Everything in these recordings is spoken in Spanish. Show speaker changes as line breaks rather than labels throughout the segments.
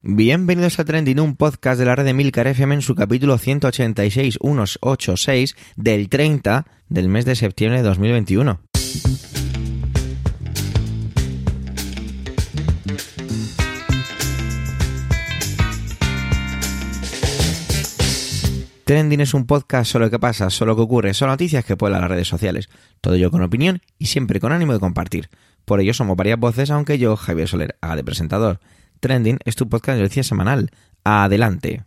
Bienvenidos a Trending, un podcast de la red de Milcar FM en su capítulo 186, 186 del 30 del mes de septiembre de 2021. Trending es un podcast solo que pasa, solo que ocurre, son noticias que pueblan las redes sociales. Todo ello con opinión y siempre con ánimo de compartir. Por ello somos varias voces, aunque yo, Javier Soler, haga de presentador. Trending es tu podcast de noticias semanal. Adelante.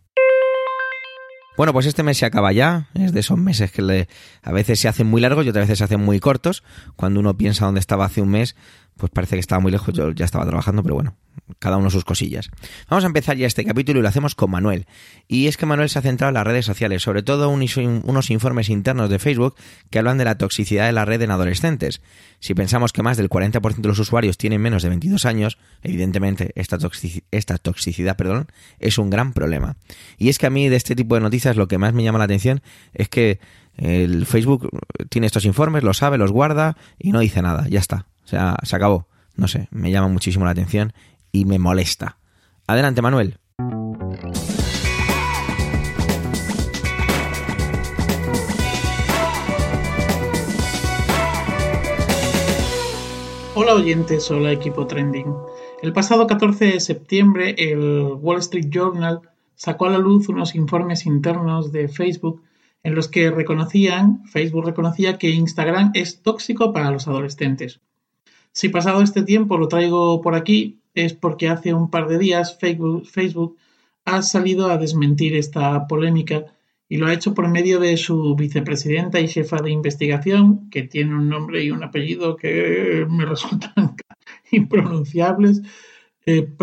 Bueno, pues este mes se acaba ya. Es de esos meses que a veces se hacen muy largos y otras veces se hacen muy cortos. Cuando uno piensa dónde estaba hace un mes, pues parece que estaba muy lejos. Yo ya estaba trabajando, pero bueno, cada uno sus cosillas. Vamos a empezar ya este capítulo y lo hacemos con Manuel. Y es que Manuel se ha centrado en las redes sociales, sobre todo unos informes internos de Facebook que hablan de la toxicidad de la red en adolescentes. Si pensamos que más del 40% de los usuarios tienen menos de 22 años, evidentemente esta, esta toxicidad perdón, es un gran problema. Y es que a mí de este tipo de noticias lo que más me llama la atención es que el Facebook tiene estos informes, los sabe, los guarda y no dice nada, ya está. O sea, se acabó. No sé, me llama muchísimo la atención y me molesta. Adelante, Manuel.
Hola oyentes, hola equipo trending. El pasado 14 de septiembre el Wall Street Journal sacó a la luz unos informes internos de Facebook en los que reconocían, Facebook reconocía que Instagram es tóxico para los adolescentes. Si pasado este tiempo lo traigo por aquí, es porque hace un par de días Facebook, ha salido a desmentir esta polémica y lo ha hecho por medio de su vicepresidenta y jefa de investigación, que tiene un nombre y un apellido que me resultan impronunciables. Eh,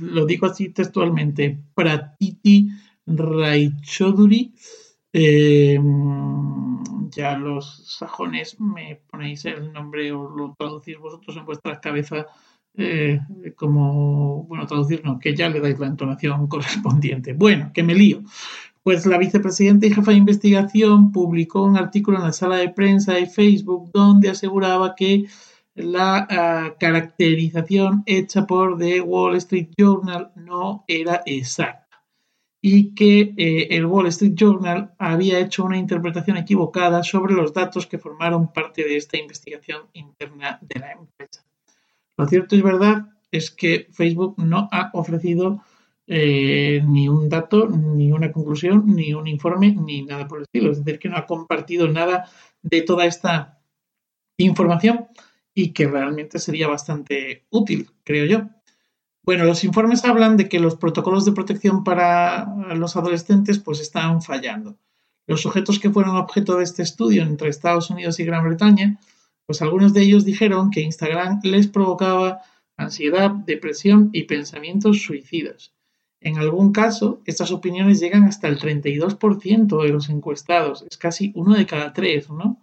lo digo así textualmente, Pratiti Raichoduri. Eh, ya los sajones me ponéis el nombre o lo traducís vosotros en vuestras cabezas eh, como, bueno, traducir no, que ya le dais la entonación correspondiente. Bueno, que me lío. Pues la vicepresidenta y jefa de investigación publicó un artículo en la sala de prensa de Facebook donde aseguraba que la ah, caracterización hecha por The Wall Street Journal no era exacta y que eh, el Wall Street Journal había hecho una interpretación equivocada sobre los datos que formaron parte de esta investigación interna de la empresa. Lo cierto y verdad es que Facebook no ha ofrecido eh, ni un dato, ni una conclusión, ni un informe, ni nada por el estilo. Es decir, que no ha compartido nada de toda esta información y que realmente sería bastante útil, creo yo. Bueno, los informes hablan de que los protocolos de protección para los adolescentes pues están fallando. Los sujetos que fueron objeto de este estudio entre Estados Unidos y Gran Bretaña pues algunos de ellos dijeron que Instagram les provocaba ansiedad, depresión y pensamientos suicidas. En algún caso, estas opiniones llegan hasta el 32% de los encuestados, es casi uno de cada tres, ¿no?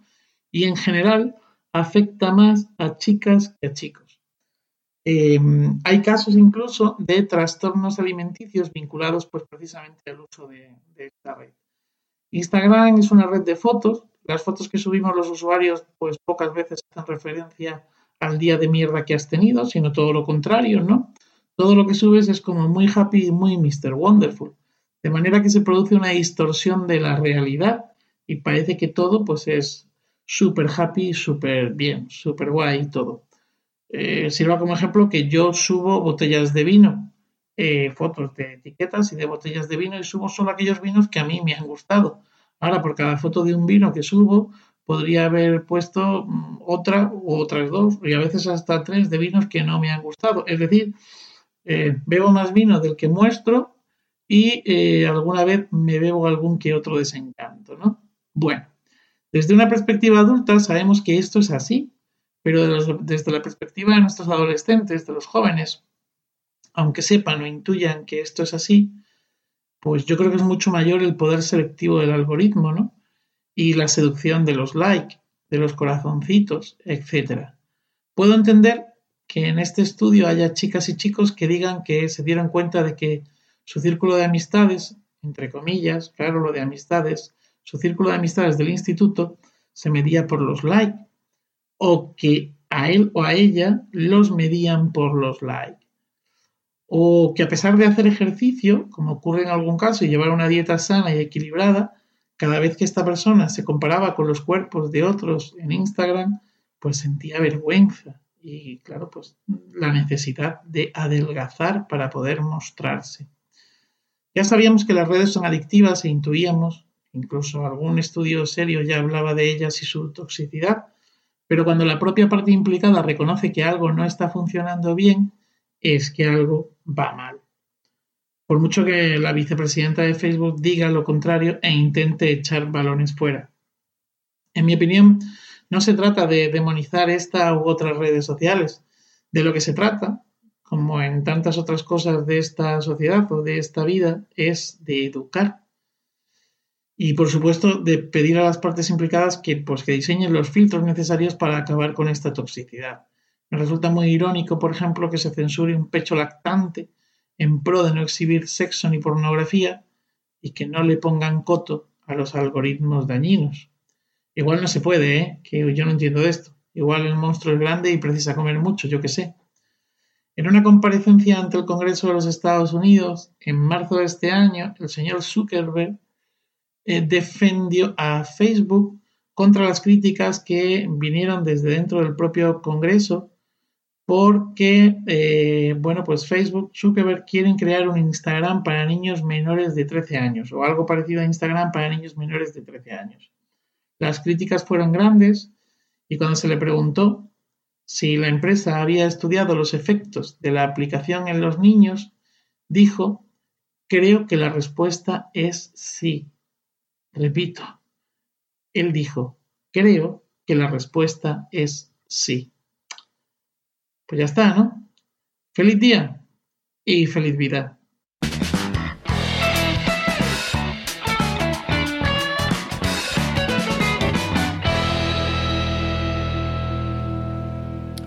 Y en general afecta más a chicas que a chicos. Em, hay casos incluso de trastornos alimenticios vinculados pues precisamente al uso de esta red. Instagram es una red de fotos las fotos que subimos los usuarios, pues pocas veces hacen referencia al día de mierda que has tenido, sino todo lo contrario, ¿no? Todo lo que subes es como muy happy y muy Mr. Wonderful. De manera que se produce una distorsión de la realidad y parece que todo pues es súper happy, súper bien, súper guay y todo. Eh, sirva como ejemplo que yo subo botellas de vino, eh, fotos de etiquetas y de botellas de vino y subo solo aquellos vinos que a mí me han gustado Ahora, por cada foto de un vino que subo, podría haber puesto mm, otra u otras dos, y a veces hasta tres de vinos que no me han gustado. Es decir, eh, bebo más vino del que muestro y eh, alguna vez me bebo algún que otro desencanto, ¿no? Bueno, desde una perspectiva adulta sabemos que esto es así, pero desde la perspectiva de nuestros adolescentes, de los jóvenes, aunque sepan o intuyan que esto es así, pues yo creo que es mucho mayor el poder selectivo del algoritmo, ¿no? Y la seducción de los likes, de los corazoncitos, etc. Puedo entender que en este estudio haya chicas y chicos que digan que se dieron cuenta de que su círculo de amistades, entre comillas, claro, lo de amistades, su círculo de amistades del instituto se medía por los likes, o que a él o a ella los medían por los likes. O que a pesar de hacer ejercicio, como ocurre en algún caso, y llevar una dieta sana y equilibrada, cada vez que esta persona se comparaba con los cuerpos de otros en Instagram, pues sentía vergüenza y, claro, pues la necesidad de adelgazar para poder mostrarse. Ya sabíamos que las redes son adictivas e intuíamos, incluso algún estudio serio ya hablaba de ellas y su toxicidad, pero cuando la propia parte implicada reconoce que algo no está funcionando bien, es que algo va mal. Por mucho que la vicepresidenta de Facebook diga lo contrario e intente echar balones fuera. En mi opinión, no se trata de demonizar esta u otras redes sociales. De lo que se trata, como en tantas otras cosas de esta sociedad o de esta vida, es de educar y por supuesto de pedir a las partes implicadas que, pues, que diseñen los filtros necesarios para acabar con esta toxicidad. Me resulta muy irónico, por ejemplo, que se censure un pecho lactante en pro de no exhibir sexo ni pornografía y que no le pongan coto a los algoritmos dañinos. Igual no se puede, ¿eh? que yo no entiendo de esto. Igual el monstruo es grande y precisa comer mucho, yo qué sé. En una comparecencia ante el Congreso de los Estados Unidos, en marzo de este año, el señor Zuckerberg eh, defendió a Facebook contra las críticas que vinieron desde dentro del propio Congreso porque, eh, bueno, pues Facebook, Zuckerberg quieren crear un Instagram para niños menores de 13 años o algo parecido a Instagram para niños menores de 13 años. Las críticas fueron grandes y cuando se le preguntó si la empresa había estudiado los efectos de la aplicación en los niños, dijo, creo que la respuesta es sí. Repito, él dijo, creo que la respuesta es sí. Pues ya está, ¿no? Feliz día y feliz vida.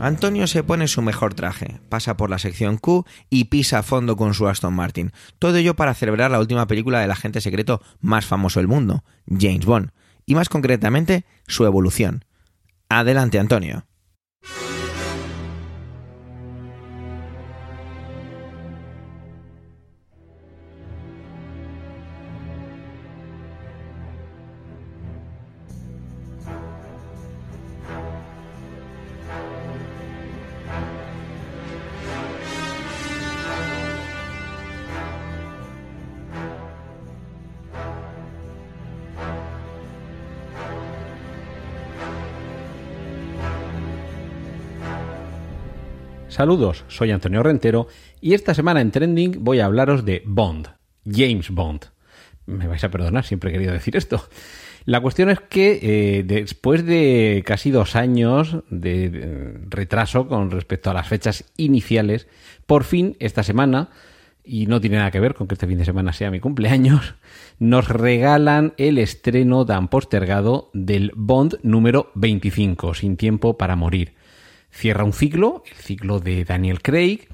Antonio se pone su mejor traje, pasa por la sección Q y pisa a fondo con su Aston Martin. Todo ello para celebrar la última película del agente secreto más famoso del mundo, James Bond, y más concretamente su evolución. Adelante, Antonio.
Saludos, soy Antonio Rentero y esta semana en Trending voy a hablaros de Bond, James Bond. Me vais a perdonar, siempre he querido decir esto. La cuestión es que eh, después de casi dos años de, retraso con respecto a las fechas iniciales, por fin esta semana, y no tiene nada que ver con que este fin de semana sea mi cumpleaños, nos regalan el estreno tan postergado del Bond número 25, Sin tiempo para morir cierra un ciclo, el ciclo de Daniel Craig,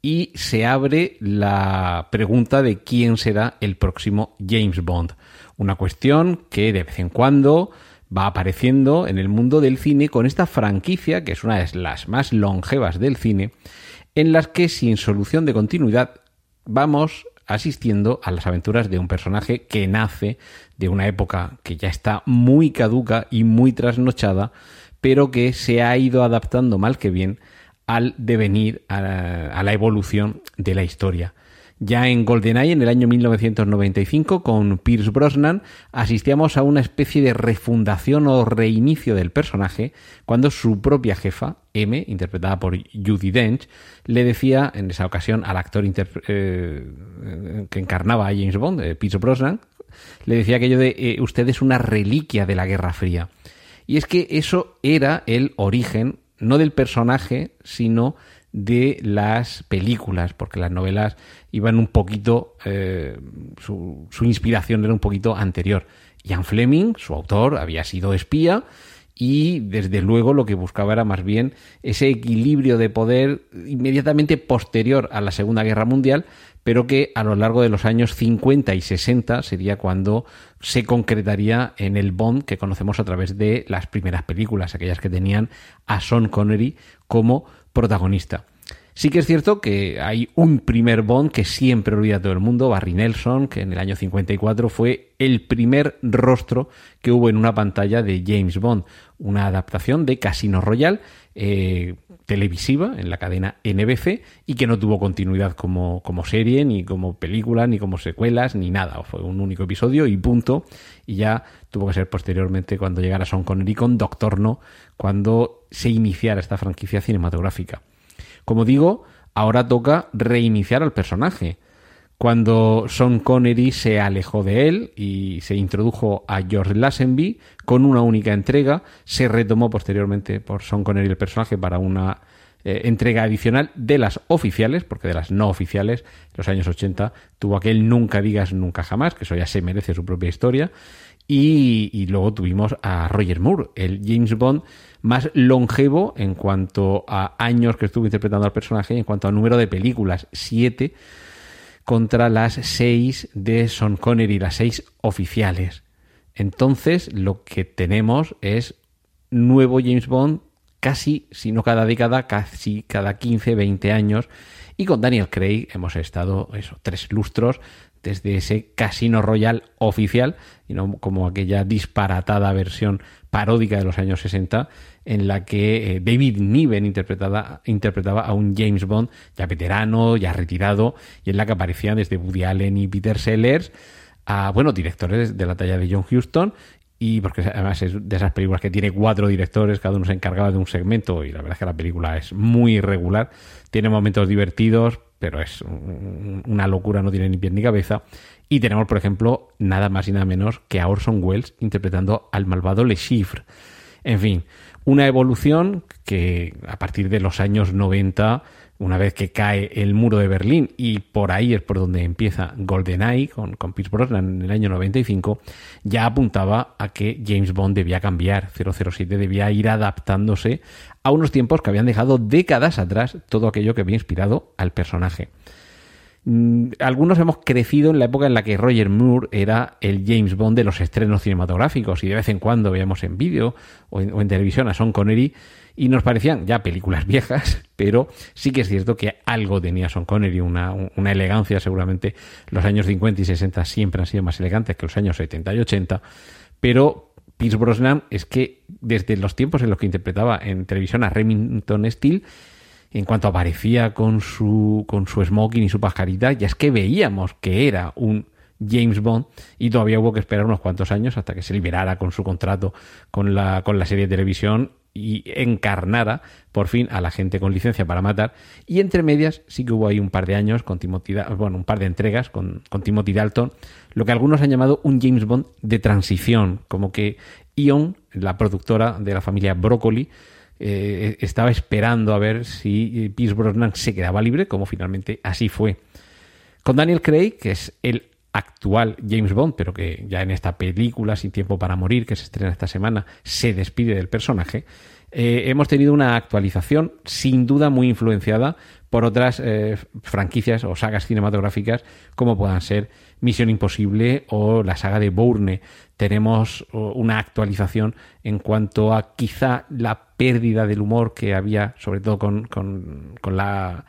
y se abre la pregunta de quién será el próximo James Bond. Una cuestión que de vez en cuando va apareciendo en el mundo del cine con esta franquicia, que es una de las más longevas del cine, en las que sin solución de continuidad vamos asistiendo a las aventuras de un personaje que nace de una época que ya está muy caduca y muy trasnochada, pero que se ha ido adaptando mal que bien al devenir, a la, evolución de la historia. Ya en GoldenEye, en el año 1995, con Pierce Brosnan, asistíamos a una especie de refundación o reinicio del personaje, cuando su propia jefa, M, interpretada por Judy Dench, le decía en esa ocasión al actor eh, que encarnaba a James Bond, eh, Pierce Brosnan, le decía aquello de eh, usted es una reliquia de la Guerra Fría. Y es que eso era el origen, no del personaje, sino de las películas, porque las novelas iban un poquito, eh, su, su, inspiración era un poquito anterior. Ian Fleming, su autor, había sido espía y desde luego lo que buscaba era más bien ese equilibrio de poder inmediatamente posterior a la Segunda Guerra Mundial, pero que a lo largo de los años 50 y 60 sería cuando se concretaría en el Bond que conocemos a través de las primeras películas, aquellas que tenían a Sean Connery como protagonista. Sí que es cierto que hay un primer Bond que siempre olvida todo el mundo, Barry Nelson, que en el año 54 fue el primer rostro que hubo en una pantalla de James Bond, una adaptación de Casino Royale eh, televisiva en la cadena NBC y que no tuvo continuidad como, como serie, ni como película, ni como secuelas, ni nada. Fue un único episodio y punto. Y ya tuvo que ser posteriormente cuando llegara Sean Connery con Doctor No, cuando se iniciara esta franquicia cinematográfica. Como digo, ahora toca reiniciar al personaje. Cuando Sean Connery se alejó de él y se introdujo a George Lazenby con una única entrega, se retomó posteriormente por Sean Connery el personaje para una eh, entrega adicional de las oficiales, porque de las no oficiales, en los años 80 tuvo aquel Nunca digas nunca jamás, que eso ya se merece su propia historia, y, y luego tuvimos a Roger Moore, el James Bond más longevo en cuanto a años que estuvo interpretando al personaje y en cuanto a número de películas, siete contra las seis de Sean Connery, las seis oficiales. Entonces, lo que tenemos es nuevo James Bond casi, si no cada década, casi cada 15, 20 años. Y con Daniel Craig hemos estado, eso, tres lustros desde ese Casino Royal oficial, y no como aquella disparatada versión paródica de los años 60, en la que eh, David Niven interpretaba, interpretaba a un James Bond ya veterano, ya retirado, y en la que aparecían desde Woody Allen y Peter Sellers a, bueno, directores de la talla de John Huston, y porque además es de esas películas que tiene cuatro directores, cada uno se encargaba de un segmento, y la verdad es que la película es muy irregular, tiene momentos divertidos, pero es una locura, no tiene ni pie ni cabeza. Y tenemos, por ejemplo, nada más y nada menos que a Orson Welles interpretando al malvado Le Chiffre. En fin, una evolución que a partir de los años 90, una vez que cae el muro de Berlín, y por ahí es por donde empieza GoldenEye con, con Pierce Brosnan en el año 95, ya apuntaba a que James Bond debía cambiar, 007 debía ir adaptándose a unos tiempos que habían dejado décadas atrás todo aquello que había inspirado al personaje. Mm, algunos hemos crecido en la época en la que Roger Moore era el James Bond de los estrenos cinematográficos y de vez en cuando veíamos en vídeo o, en, televisión a Sean Connery y nos parecían ya películas viejas, pero sí que es cierto que algo tenía Sean Connery, una, elegancia seguramente. Los años 50 y 60 siempre han sido más elegantes que los años 70 y 80, pero Pierce Brosnan es que desde los tiempos en los que interpretaba en televisión a Remington Steele en cuanto aparecía con su, con su smoking y su pajarita, ya es que veíamos que era un James Bond y todavía hubo que esperar unos cuantos años hasta que se liberara con su contrato con la, con la serie de televisión y encarnara por fin a la gente con licencia para matar. Y entre medias sí que hubo ahí un par de años con Timothy, bueno, un par de entregas con, con Timothy Dalton, lo que algunos han llamado un James Bond de transición, como que Ion, la productora de la familia Broccoli, eh, estaba esperando a ver si Pierce Brosnan se quedaba libre, como finalmente así fue. Con Daniel Craig, que es el actual James Bond, pero que ya en esta película, Sin Tiempo para Morir, que se estrena esta semana, se despide del personaje, eh, hemos tenido una actualización sin duda muy influenciada por otras eh, franquicias o sagas cinematográficas como puedan ser Misión Imposible o la saga de Bourne. Tenemos una actualización en cuanto a quizá la pérdida del humor que había, sobre todo con, con, con la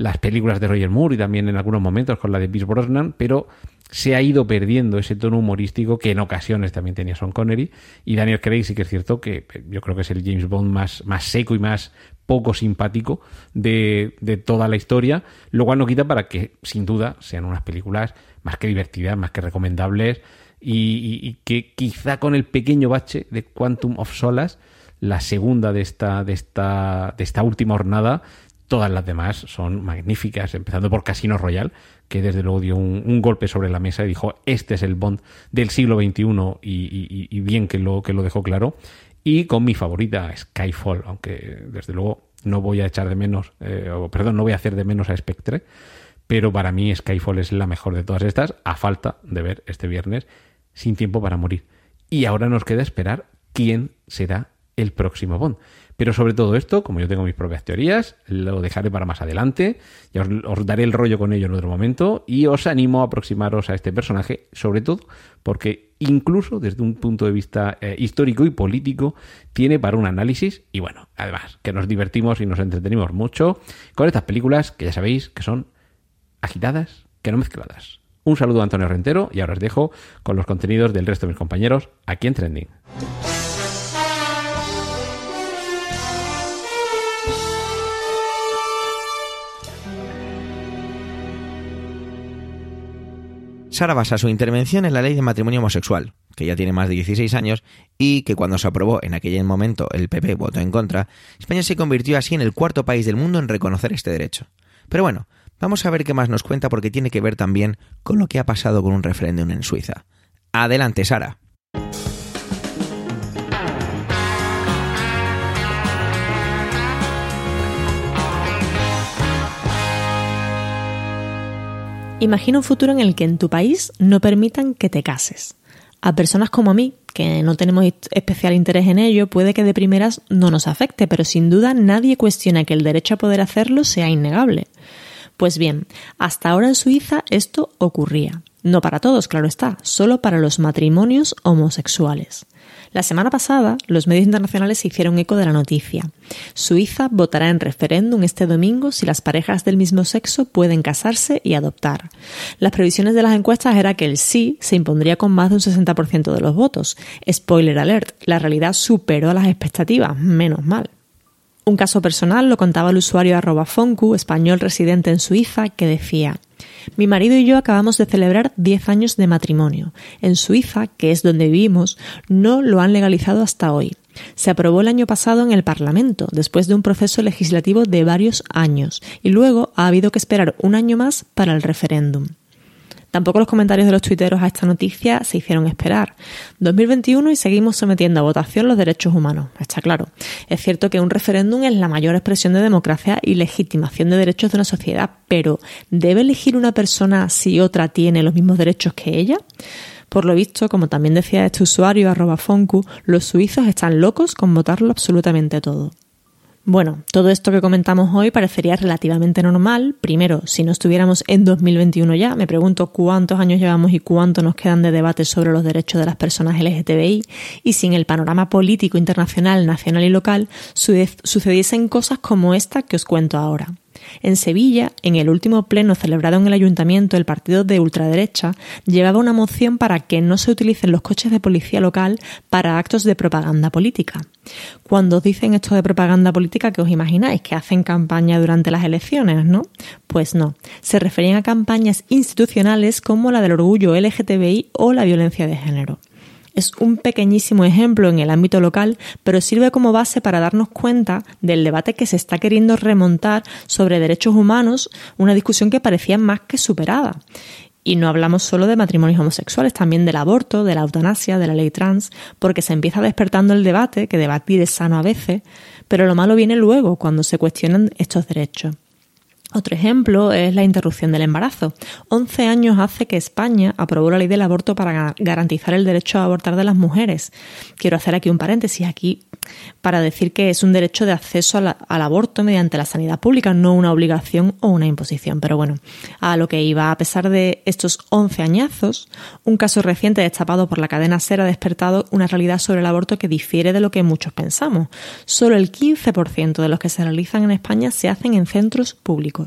las películas de Roger Moore y también en algunos momentos con la de Pierce Brosnan, pero se ha ido perdiendo ese tono humorístico que en ocasiones también tenía Sean Connery. Y Daniel Craig sí que es cierto que yo creo que es el James Bond más, más seco y más poco simpático de, de toda la historia, lo cual no quita para que sin duda sean unas películas más que divertidas, más que recomendables y, que quizá con el pequeño bache de Quantum of Solace la segunda de esta, de esta, de esta última jornada Todas las demás son magníficas, empezando por Casino Royal, que desde luego dio un, golpe sobre la mesa y dijo, este es el Bond del siglo XXI y, bien que lo, que lo dejó claro. Y con mi favorita, Skyfall, aunque desde luego no voy a echar de menos, eh, perdón, no voy a hacer de menos a Spectre, pero para mí Skyfall es la mejor de todas estas, a falta de ver este viernes Sin Tiempo para Morir. Y ahora nos queda esperar quién será el próximo Bond. Pero sobre todo esto, como yo tengo mis propias teorías, lo dejaré para más adelante. Ya os, daré el rollo con ello en otro momento. Y os animo a aproximaros a este personaje, sobre todo porque incluso desde un punto de vista eh, histórico y político, tiene para un análisis. Y bueno, además, que nos divertimos y nos entretenimos mucho con estas películas que ya sabéis que son agitadas, que no mezcladas. Un saludo a Antonio Rentero y ahora os dejo con los contenidos del resto de mis compañeros aquí en Trending.
Sara basa su intervención en la ley de matrimonio homosexual, que ya tiene más de 16 años y que cuando se aprobó en aquel momento el PP votó en contra, España se convirtió así en el cuarto país del mundo en reconocer este derecho. Pero bueno, vamos a ver qué más nos cuenta porque tiene que ver también con lo que ha pasado con un referéndum en Suiza. Adelante, Sara.
Imagina un futuro en el que en tu país no permitan que te cases. A personas como a mí, que no tenemos especial interés en ello, puede que de primeras no nos afecte, pero sin duda nadie cuestiona que el derecho a poder hacerlo sea innegable. Pues bien, hasta ahora en Suiza esto ocurría. No para todos, claro está, solo para los matrimonios homosexuales. La semana pasada, los medios internacionales se hicieron eco de la noticia. Suiza votará en referéndum este domingo si las parejas del mismo sexo pueden casarse y adoptar. Las previsiones de las encuestas era que el sí se impondría con más de un 60% de los votos. Spoiler alert, la realidad superó a las expectativas, menos mal. Un caso personal lo contaba el usuario arroba español residente en Suiza, que decía mi marido y yo acabamos de celebrar 10 años de matrimonio. En Suiza, que es donde vivimos, no lo han legalizado hasta hoy. Se aprobó el año pasado en el Parlamento, después de un proceso legislativo de varios años, y luego ha habido que esperar un año más para el referéndum. Tampoco los comentarios de los tuiteros a esta noticia se hicieron esperar. 2021 y seguimos sometiendo a votación los derechos humanos, está claro. Es cierto que un referéndum es la mayor expresión de democracia y legitimación de derechos de una sociedad, pero ¿debe elegir una persona si otra tiene los mismos derechos que ella? Por lo visto, como también decía este usuario, arroba Fonku, los suizos están locos con votarlo absolutamente todo. Bueno, todo esto que comentamos hoy parecería relativamente normal. Primero, si no estuviéramos en 2021 ya, me pregunto cuántos años llevamos y cuánto nos quedan de debate sobre los derechos de las personas LGTBI y si en el panorama político internacional, nacional y local sucediesen cosas como esta que os cuento ahora. En Sevilla, en el último pleno celebrado en el ayuntamiento, el partido de ultraderecha llevaba una moción para que no se utilicen los coches de policía local para actos de propaganda política. Cuando os dicen esto de propaganda política, ¿qué os imagináis? ¿Que hacen campaña durante las elecciones, no? Pues no. Se referían a campañas institucionales como la del orgullo LGTBI o la violencia de género. Es un pequeñísimo ejemplo en el ámbito local, pero sirve como base para darnos cuenta del debate que se está queriendo remontar sobre derechos humanos, una discusión que parecía más que superada. Y no hablamos solo de matrimonios homosexuales, también del aborto, de la eutanasia, de la ley trans, porque se empieza despertando el debate, que debatir es sano a veces, pero lo malo viene luego, cuando se cuestionan estos derechos. Otro ejemplo es la interrupción del embarazo. Once años hace que España aprobó la ley del aborto para garantizar el derecho a abortar de las mujeres. Quiero hacer aquí un paréntesis aquí para decir que es un derecho de acceso al aborto mediante la sanidad pública, no una obligación o una imposición. Pero bueno, a lo que iba, a pesar de estos once añazos, un caso reciente destapado por la cadena SER ha despertado una realidad sobre el aborto que difiere de lo que muchos pensamos. Solo el 15% de los que se realizan en España se hacen en centros públicos.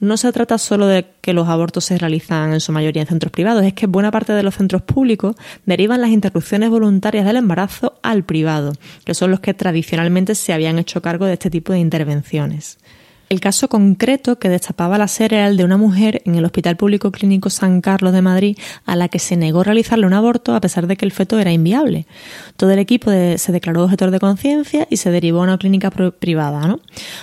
No se trata solo de que los abortos se realizan en su mayoría en centros privados, es que buena parte de los centros públicos derivan las interrupciones voluntarias del embarazo al privado, que son los que tradicionalmente se habían hecho cargo de este tipo de intervenciones. El caso concreto que destapaba la serie era el de una mujer en el Hospital Público Clínico San Carlos de Madrid a la que se negó realizarle un aborto a pesar de que el feto era inviable. Todo el equipo se declaró objetor de conciencia y se derivó a una clínica privada. ¿no?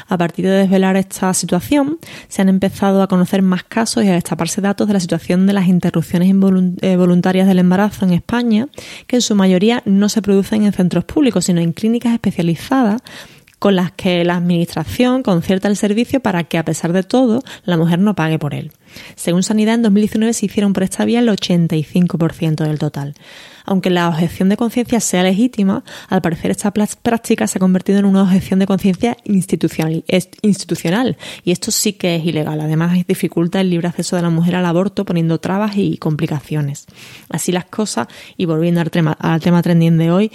A partir de desvelar esta situación, se han empezado a conocer más casos y a destaparse datos de la situación de las interrupciones eh, voluntarias del embarazo en España, que en su mayoría no se producen en centros públicos, sino en clínicas especializadas con las que la Administración concierta el servicio para que, a pesar de todo, la mujer no pague por él. Según Sanidad, en 2019 se hicieron por esta vía el 85% del total. Aunque la objeción de conciencia sea legítima, al parecer esta práctica se ha convertido en una objeción de conciencia institucional, y esto sí que es ilegal. Además, dificulta el libre acceso de la mujer al aborto poniendo trabas y complicaciones. Así las cosas, y volviendo al tema, al tema trending de hoy,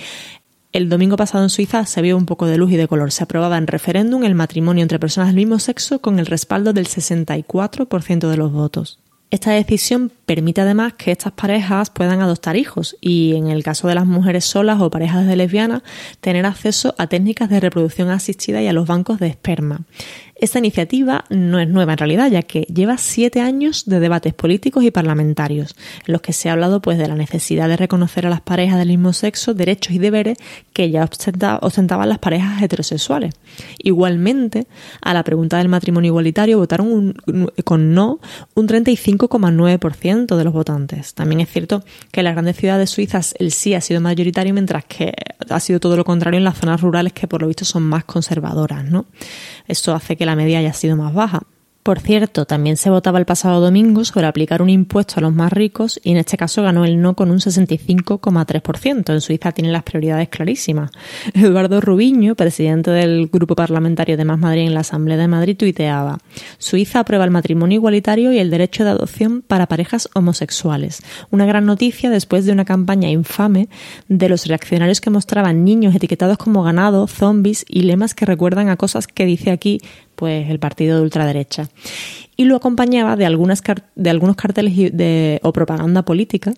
el domingo pasado en Suiza se vio un poco de luz y de color. Se aprobaba en referéndum el matrimonio entre personas del mismo sexo con el respaldo del 64% de los votos. Esta decisión permite además que estas parejas puedan adoptar hijos y, en el caso de las mujeres solas o parejas de lesbianas, tener acceso a técnicas de reproducción asistida y a los bancos de esperma. Esta iniciativa no es nueva en realidad, ya que lleva siete años de debates políticos y parlamentarios, en los que se ha hablado pues, de la necesidad de reconocer a las parejas del mismo sexo derechos y deberes que ya ostentaban las parejas heterosexuales. Igualmente, a la pregunta del matrimonio igualitario votaron con no un 35,9% de los votantes. También es cierto que en las grandes ciudades suizas el sí ha sido mayoritario, mientras que ha sido todo lo contrario en las zonas rurales que por lo visto son más conservadoras. ¿no? Esto hace que la media haya sido más baja. Por cierto, también se votaba el pasado domingo sobre aplicar un impuesto a los más ricos y en este caso ganó el no con un 65,3%. En Suiza tienen las prioridades clarísimas. Eduardo Rubiño, presidente del Grupo Parlamentario de Más Madrid en la Asamblea de Madrid, tuiteaba Suiza aprueba el matrimonio igualitario y el derecho de adopción para parejas homosexuales. Una gran noticia después de una campaña infame de los reaccionarios que mostraban niños etiquetados como ganado, zombies y lemas que recuerdan a cosas que dice aquí pues el partido de ultraderecha. Y lo acompañaba de, algunas de algunos carteles de, o propaganda política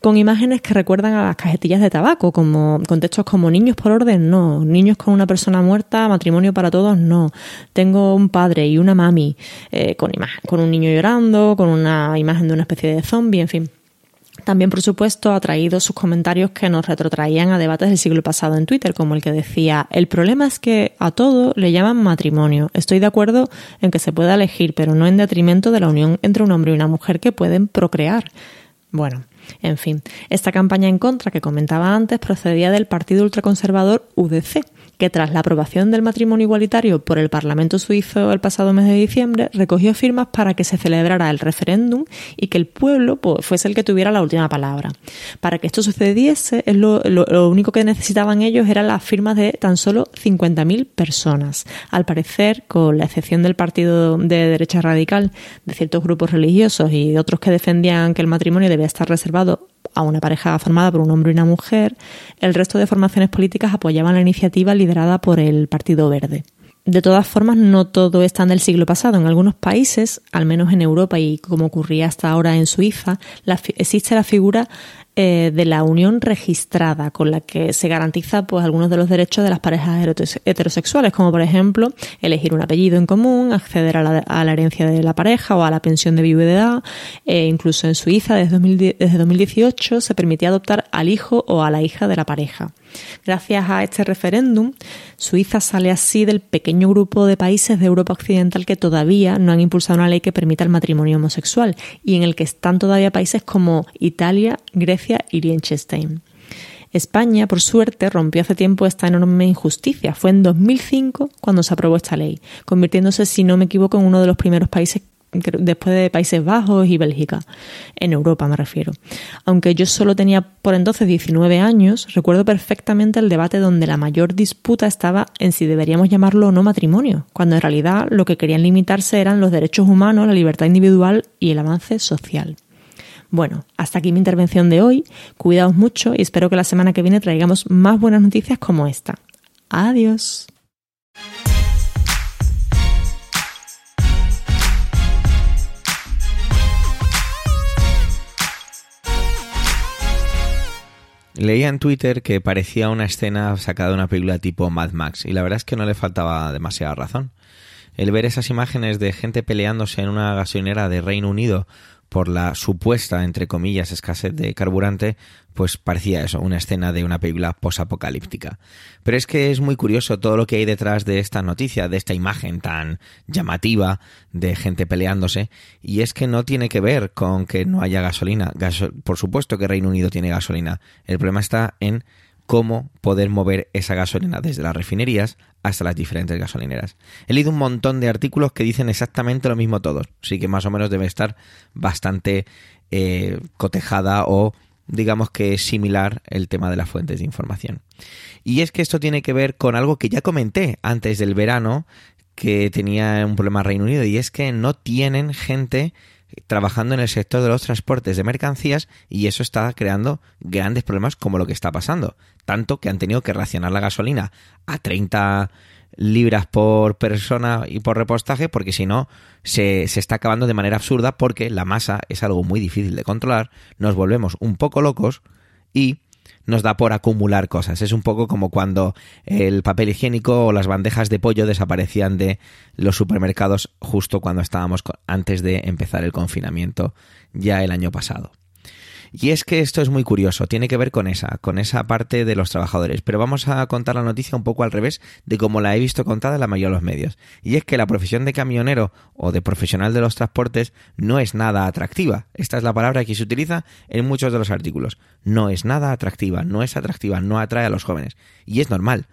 con imágenes que recuerdan a las cajetillas de tabaco, como con textos como niños por orden, no, niños con una persona muerta, matrimonio para todos, no, tengo un padre y una mami, eh, con, con un niño llorando, con una imagen de una especie de zombie, en fin. También, por supuesto, ha traído sus comentarios que nos retrotraían a debates del siglo pasado en Twitter, como el que decía, el problema es que a todo le llaman matrimonio. Estoy de acuerdo en que se pueda elegir, pero no en detrimento de la unión entre un hombre y una mujer que pueden procrear. Bueno, en fin, esta campaña en contra que comentaba antes procedía del partido ultraconservador UDC, que tras la aprobación del matrimonio igualitario por el Parlamento suizo el pasado mes de diciembre, recogió firmas para que se celebrara el referéndum y que el pueblo pues, fuese el que tuviera la última palabra. Para que esto sucediese, lo, lo, único que necesitaban ellos eran las firmas de tan solo 50.000 personas. Al parecer, con la excepción del partido de derecha radical, de ciertos grupos religiosos y otros que defendían que el matrimonio debía estar reservado a una pareja formada por un hombre y una mujer, el resto de formaciones políticas apoyaban la iniciativa liderada por el Partido Verde. De todas formas, no todo está en el siglo pasado. En algunos países, al menos en Europa y como ocurría hasta ahora en Suiza, existe la figura eh, de la unión registrada, con la que se garantiza pues, algunos de los derechos de las parejas heterosexuales, como por ejemplo elegir un apellido en común, acceder a la, herencia de la pareja o a la pensión de viudedad. E incluso en Suiza, desde, desde 2018, se permitía adoptar al hijo o a la hija de la pareja. Gracias a este referéndum, Suiza sale así del pequeño grupo de países de Europa Occidental que todavía no han impulsado una ley que permita el matrimonio homosexual y en el que están todavía países como Italia, Grecia y Liechtenstein. España, por suerte, rompió hace tiempo esta enorme injusticia. Fue en 2005 cuando se aprobó esta ley, convirtiéndose, si no me equivoco, en uno de los primeros países después de Países Bajos y Bélgica, en Europa me refiero. Aunque yo solo tenía por entonces 19 años, recuerdo perfectamente el debate donde la mayor disputa estaba en si deberíamos llamarlo o no matrimonio, cuando en realidad lo que querían limitarse eran los derechos humanos, la libertad individual y el avance social. Bueno, hasta aquí mi intervención de hoy. Cuidaos mucho y espero que la semana que viene traigamos más buenas noticias como esta. Adiós.
Leía en Twitter que parecía una escena sacada de una película tipo Mad Max y la verdad es que no le faltaba demasiada razón. El ver esas imágenes de gente peleándose en una gasolinera de Reino Unido por la supuesta, entre comillas, escasez de carburante, pues parecía eso, una escena de una película posapocalíptica. Pero es que es muy curioso todo lo que hay detrás de esta noticia, de esta imagen tan llamativa de gente peleándose, y es que no tiene que ver con que no haya gasolina. por supuesto que Reino Unido tiene gasolina. El problema está en cómo poder mover esa gasolina desde las refinerías hasta las diferentes gasolineras. He leído un montón de artículos que dicen exactamente lo mismo todos, así que más o menos debe estar bastante eh, cotejada o digamos que es similar el tema de las fuentes de información. Y es que esto tiene que ver con algo que ya comenté antes del verano, que tenía un problema Reino Unido, y es que no tienen gente trabajando en el sector de los transportes de mercancías y eso está creando grandes problemas como lo que está pasando. Tanto que han tenido que racionar la gasolina a 30 libras por persona y por repostaje porque si no se, se está acabando de manera absurda porque la masa es algo muy difícil de controlar, nos volvemos un poco locos y nos da por acumular cosas. Es un poco como cuando el papel higiénico o las bandejas de pollo desaparecían de los supermercados justo cuando estábamos antes de empezar el confinamiento ya el año pasado. Y es que esto es muy curioso, tiene que ver con esa, con esa parte de los trabajadores. Pero vamos a contar la noticia un poco al revés de como la he visto contada en la mayoría de los medios. Y es que la profesión de camionero o de profesional de los transportes no es nada atractiva. Esta es la palabra que se utiliza en muchos de los artículos. No es nada atractiva, no es atractiva, no atrae a los jóvenes. Y es normal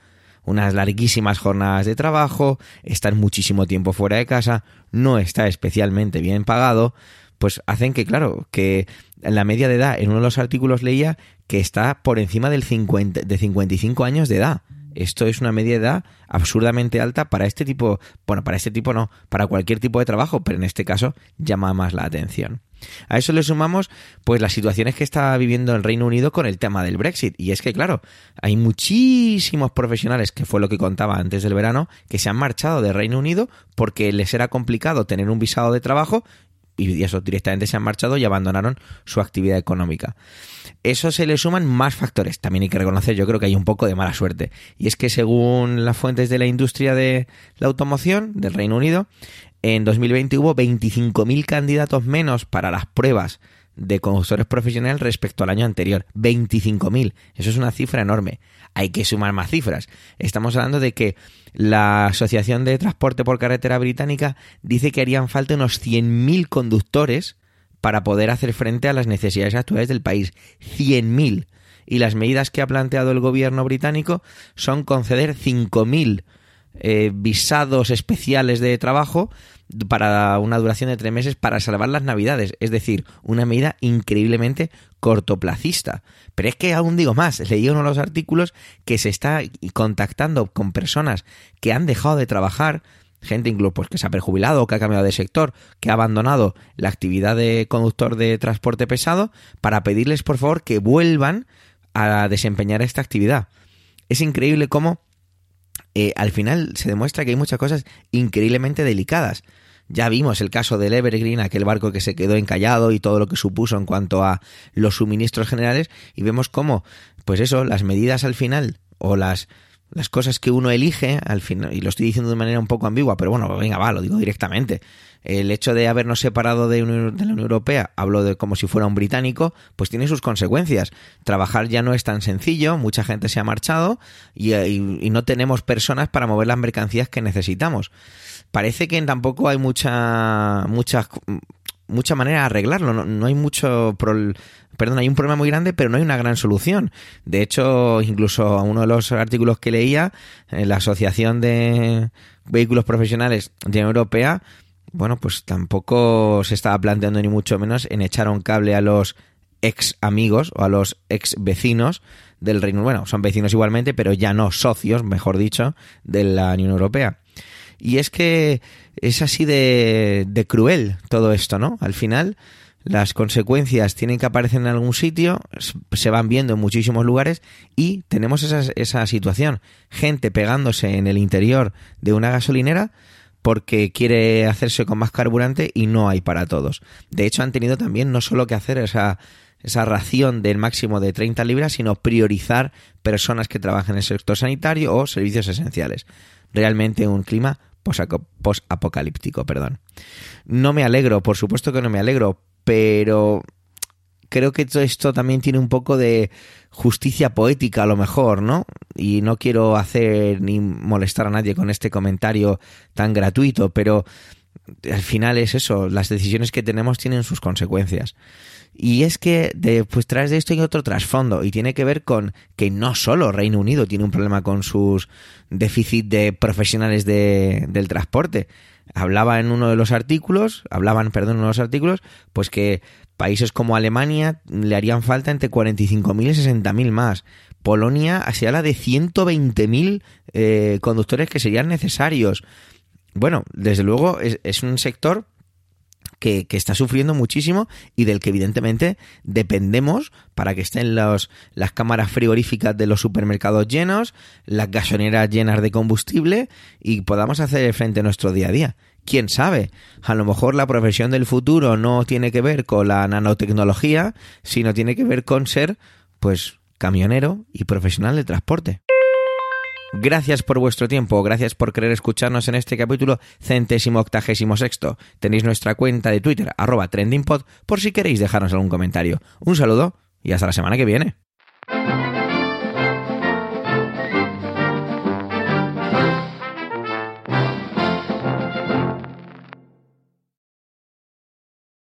unas larguísimas jornadas de trabajo, estar muchísimo tiempo fuera de casa, no está especialmente bien pagado, pues hacen que, claro, que la media de edad, en uno de los artículos leía que está por encima del 50, de 55 años de edad. Esto es una media de edad absurdamente alta para este tipo, bueno, para este tipo no, para cualquier tipo de trabajo, pero en este caso llama más la atención. A eso le sumamos pues las situaciones que está viviendo el Reino Unido con el tema del Brexit. Y es que, claro, hay muchísimos profesionales, que fue lo que contaba antes del verano, que se han marchado del Reino Unido porque les era complicado tener un visado de trabajo y eso directamente se han marchado y abandonaron su actividad económica. Eso se le suman más factores. También hay que reconocer, yo creo que hay un poco de mala suerte. Y es que según las fuentes de la industria de la automoción del Reino Unido, en 2020 hubo 25.000 candidatos menos para las pruebas de conductores profesionales respecto al año anterior. 25.000. Eso es una cifra enorme. Hay que sumar más cifras. Estamos hablando de que la Asociación de Transporte por Carretera Británica dice que harían falta unos 100.000 conductores para poder hacer frente a las necesidades actuales del país. 100.000. Y las medidas que ha planteado el gobierno británico son conceder 5.000 eh, visados especiales de trabajo para una duración de tres meses para salvar las navidades. Es decir, una medida increíblemente cortoplacista. Pero es que aún digo más, leí uno de los artículos que se está contactando con personas que han dejado de trabajar, gente incluso pues, que se ha perjubilado, que ha cambiado de sector, que ha abandonado la actividad de conductor de transporte pesado, para pedirles por favor que vuelvan a desempeñar esta actividad. Es increíble cómo eh, al final se demuestra que hay muchas cosas increíblemente delicadas. Ya vimos el caso del Evergreen, aquel barco que se quedó encallado y todo lo que supuso en cuanto a los suministros generales, y vemos cómo, pues eso, las medidas al final, o las, las cosas que uno elige, al final, y lo estoy diciendo de manera un poco ambigua, pero bueno, venga, va, lo digo directamente. El hecho de habernos separado de, de, la Unión Europea, hablo de como si fuera un británico, pues tiene sus consecuencias. Trabajar ya no es tan sencillo, mucha gente se ha marchado y, y no tenemos personas para mover las mercancías que necesitamos parece que tampoco hay mucha mucha mucha manera de arreglarlo no, no hay mucho pro, perdón hay un problema muy grande pero no hay una gran solución. De hecho incluso uno de los artículos que leía en la asociación de vehículos profesionales de la Europea bueno pues tampoco se estaba planteando ni mucho menos en echar un cable a los ex amigos o a los ex vecinos del Reino bueno son vecinos igualmente pero ya no socios mejor dicho de la Unión Europea. Y es que es así de, de cruel todo esto, ¿no? Al final, las consecuencias tienen que aparecer en algún sitio, se van viendo en muchísimos lugares y tenemos esa, esa situación. Gente pegándose en el interior de una gasolinera porque quiere hacerse con más carburante y no hay para todos. De hecho, han tenido también no solo que hacer esa, esa ración del máximo de 30 libras, sino priorizar personas que trabajan en el sector sanitario o servicios esenciales. Realmente un clima post-apocalíptico, perdón. No me alegro, por supuesto que no me alegro, pero creo que todo esto también tiene un poco de justicia poética a lo mejor, ¿no? Y no quiero hacer ni molestar a nadie con este comentario tan gratuito, pero al final es eso, las decisiones que tenemos tienen sus consecuencias. Y es que pues tras de esto hay otro trasfondo y tiene que ver con que no solo Reino Unido tiene un problema con sus déficit de profesionales de, del transporte. Hablaba en uno de los artículos, hablaban, perdón, en uno de los artículos, pues que países como Alemania le harían falta entre 45.000 y 60.000 más. Polonia hacia la de 120.000 eh, conductores que serían necesarios. Bueno, desde luego es, es un sector que, está sufriendo muchísimo y del que evidentemente dependemos para que estén los, las cámaras frigoríficas de los supermercados llenos, las gasolineras llenas de combustible y podamos hacer frente a nuestro día a día. ¿Quién sabe? A lo mejor la profesión del futuro no tiene que ver con la nanotecnología, sino tiene que ver con ser, pues, camionero y profesional de transporte. Gracias por vuestro tiempo, gracias por querer escucharnos en este capítulo centésimo octagésimo sexto. Tenéis nuestra cuenta de Twitter, arroba trendingpod, por si queréis dejarnos algún comentario. Un saludo y hasta la semana que viene.